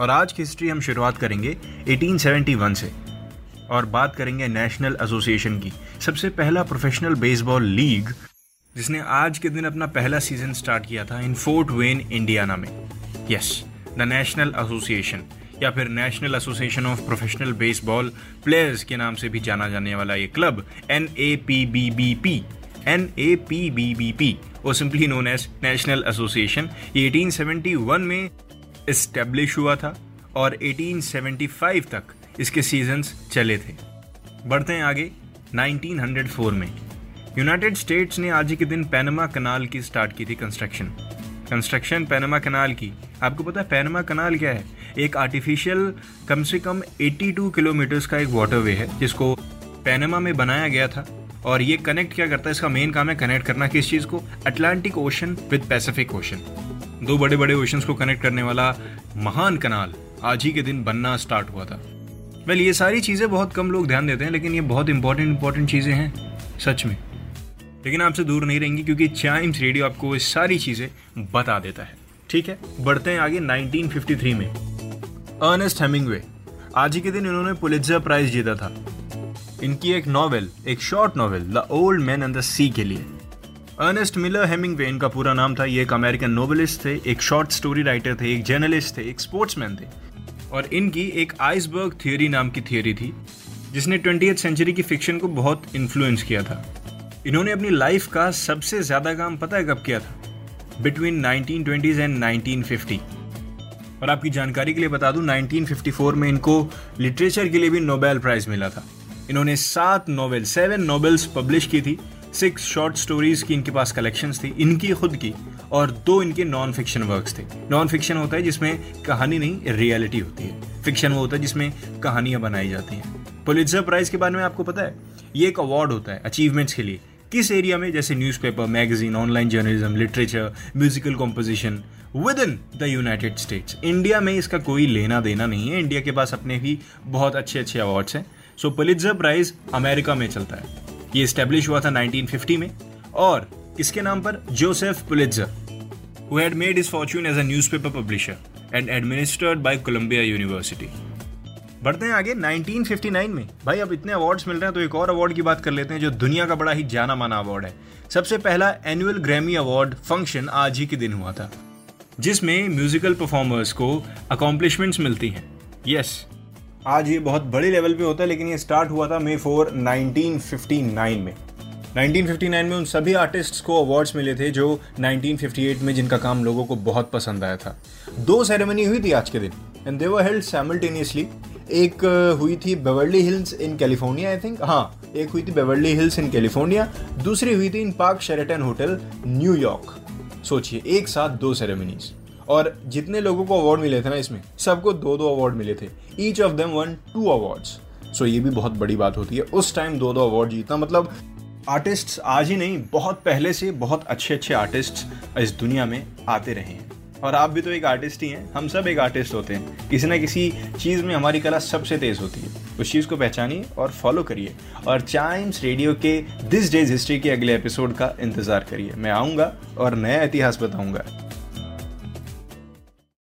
और आज की हिस्ट्री हम शुरुआत करेंगे 1871 से और बात करेंगे नेशनल एसोसिएशन की। सबसे पहला प्रोफेशनल बेसबॉल लीग जिसने आज के दिन अपना पहला सीज़न स्टार्ट किया था इन फोर्ट वेन इंडियाना में। यस द नेशनल एसोसिएशन या फिर National Association of Professional Baseball Players के नाम से भी जाना जाने वाला ये club N A P B B P N A P B B P और simply known as National Association ये 1871 में इस्टेब्लिश हुआ था और 1875 तक इसके सीजन्स चले थे। बढ़ते हैं आगे 1904 में। यूनाइटेड स्टेट्स ने आज ही के दिन पैनमा कनाल की स्टार्ट की थी कंस्ट्रक्शन कंस्ट्रक्शन पैनमा कनाल की। आपको पता है पैनमा कनाल क्या है? एक आर्टिफिशियल कम से कम 82 किलोमीटर्स का एक वाटरवे है, जिसको पैनमा में बनाया गया था और ये कनेक्ट क्या करता है? इसका मेन काम है कनेक्ट करना किस चीज़ को? Atlantic Ocean with Pacific Ocean दो बड़े बड़े ओशंस को कनेक्ट करने वाला महान कनाल आज ही के दिन बनना स्टार्ट हुआ था। वेल ये सारी चीज़ें बहुत कम लोग ध्यान देते हैं, लेकिन ये बहुत इंपॉर्टेंट इंपॉर्टेंट चीज़ें हैं, सच में। लेकिन आपसे दूर नहीं रहेंगी, क्योंकि चाइम्स रेडियो आपको ये सारी चीज़ें बता देता है। ठीक है? बढ़ते हैं आगे 1953 में। अर्नेस्ट हेमिंगवे आज ही के दिन इन्होंने पुलित्जर प्राइज जीता था। इनकी एक नॉवेल एक short novel the Old Man and the Sea के लिए। अर्नेस्ट मिलर हेमिंगवे इनका पूरा नाम था, ये एक अमेरिकन नोवेलिस्ट थे, एक शॉर्ट स्टोरी राइटर थे, एक जर्नलिस्ट थे, एक स्पोर्ट्समैन थे। और इनकी एक आइसबर्ग थियोरी नाम की थियोरी थी, जिसने ट्वेंटी सेंचुरी की फिक्शन को बहुत इन्फ्लुएंस किया था। इन्होंने अपनी लाइफ का सबसे ज़्यादा काम पता है कब किया था? बिटवीन 1920s एंड 1950 और आपकी जानकारी के लिए बता दूँ 1954 में इनको लिटरेचर के लिए भी नोबेल प्राइज मिला था। इन्होंने सात नोवेल सेवन नोवेल्स पब्लिश की थी। सिक्स शॉर्ट स्टोरीज की इनके पास कलेक्शंस थी, इनकी खुद की, और दो इनके नॉन फिक्शन वर्क्स थे। नॉन फिक्शन होता है जिसमें कहानी नहीं रियलिटी होती है। फिक्शन वो होता है जिसमें कहानियाँ बनाई जाती हैं। पुलित्जर प्राइज के बारे में आपको पता है? ये एक अवार्ड होता है अचीवमेंट्स के लिए। किस एरिया में? जैसे newspaper magazine online journalism literature musical composition within the United States India में इसका कोई लेना देना नहीं है। इंडिया के पास अपने ही बहुत अच्छे अच्छे अवार्ड्स हैं। सो पुलित्जर प्राइज अमेरिका में चलता है। ये इस्टेब्लिश हुआ था 1950 में, और किसके नाम पर Joseph Pulitzer who had made his fortune as a newspaper publisher and administered by Columbia University. बढ़ते हैं आगे 1959 में। भाई, अब इतने अवार्ड्स मिल रहे हैं तो एक और अवार्ड की बात कर लेते हैं, जो दुनिया का बड़ा ही जाना माना अवार्ड है। सबसे पहला एनुअल ग्रैमी अवार्ड फ़ंक्शन आज ही के दिन हुआ था, जिसमें म्यूजिकल परफॉर्मर्स को अकॉम्प्लिशमेंट्स मिलती हैं। यस आज ये बहुत बड़े लेवल पे होता है, लेकिन ये स्टार्ट हुआ था मे फोर 1959 में। 1959 में उन सभी आर्टिस्ट्स को अवार्ड्स मिले थे जो 1958 में जिनका काम लोगों को बहुत पसंद आया था। दो सेरेमनी हुई थी आज के दिन and they were held simultaneously एक हुई थी Beverly Hills in California I think हाँ एक हुई थी बेवर्ली हिल्स इन कैलिफ़ोर्निया दूसरी हुई थी in Park Sheraton Hotel New York सोचिए, एक साथ दो सेरेमनीज और जितने लोगों को अवार्ड मिले थे ना इसमें, सबको दो दो अवार्ड मिले थे। Each of them one two awards so ये भी बहुत बड़ी बात होती है। उस टाइम दो दो अवार्ड जीतना मतलब आर्टिस्ट्स आज ही नहीं, बहुत पहले से बहुत अच्छे अच्छे आर्टिस्ट इस दुनिया में आते रहे हैं। और आप भी तो एक आर्टिस्ट ही हैं। हम सब एक आर्टिस्ट होते हैं। किसी ना किसी चीज़ में हमारी कला सबसे तेज़ होती है। उस चीज़ को पहचानिए और फॉलो करिए। और चाइम्स रेडियो के दिस डेज़ हिस्ट्री के अगले एपिसोड का इंतज़ार करिए। मैं आऊँगा और नया इतिहास बताऊँगा।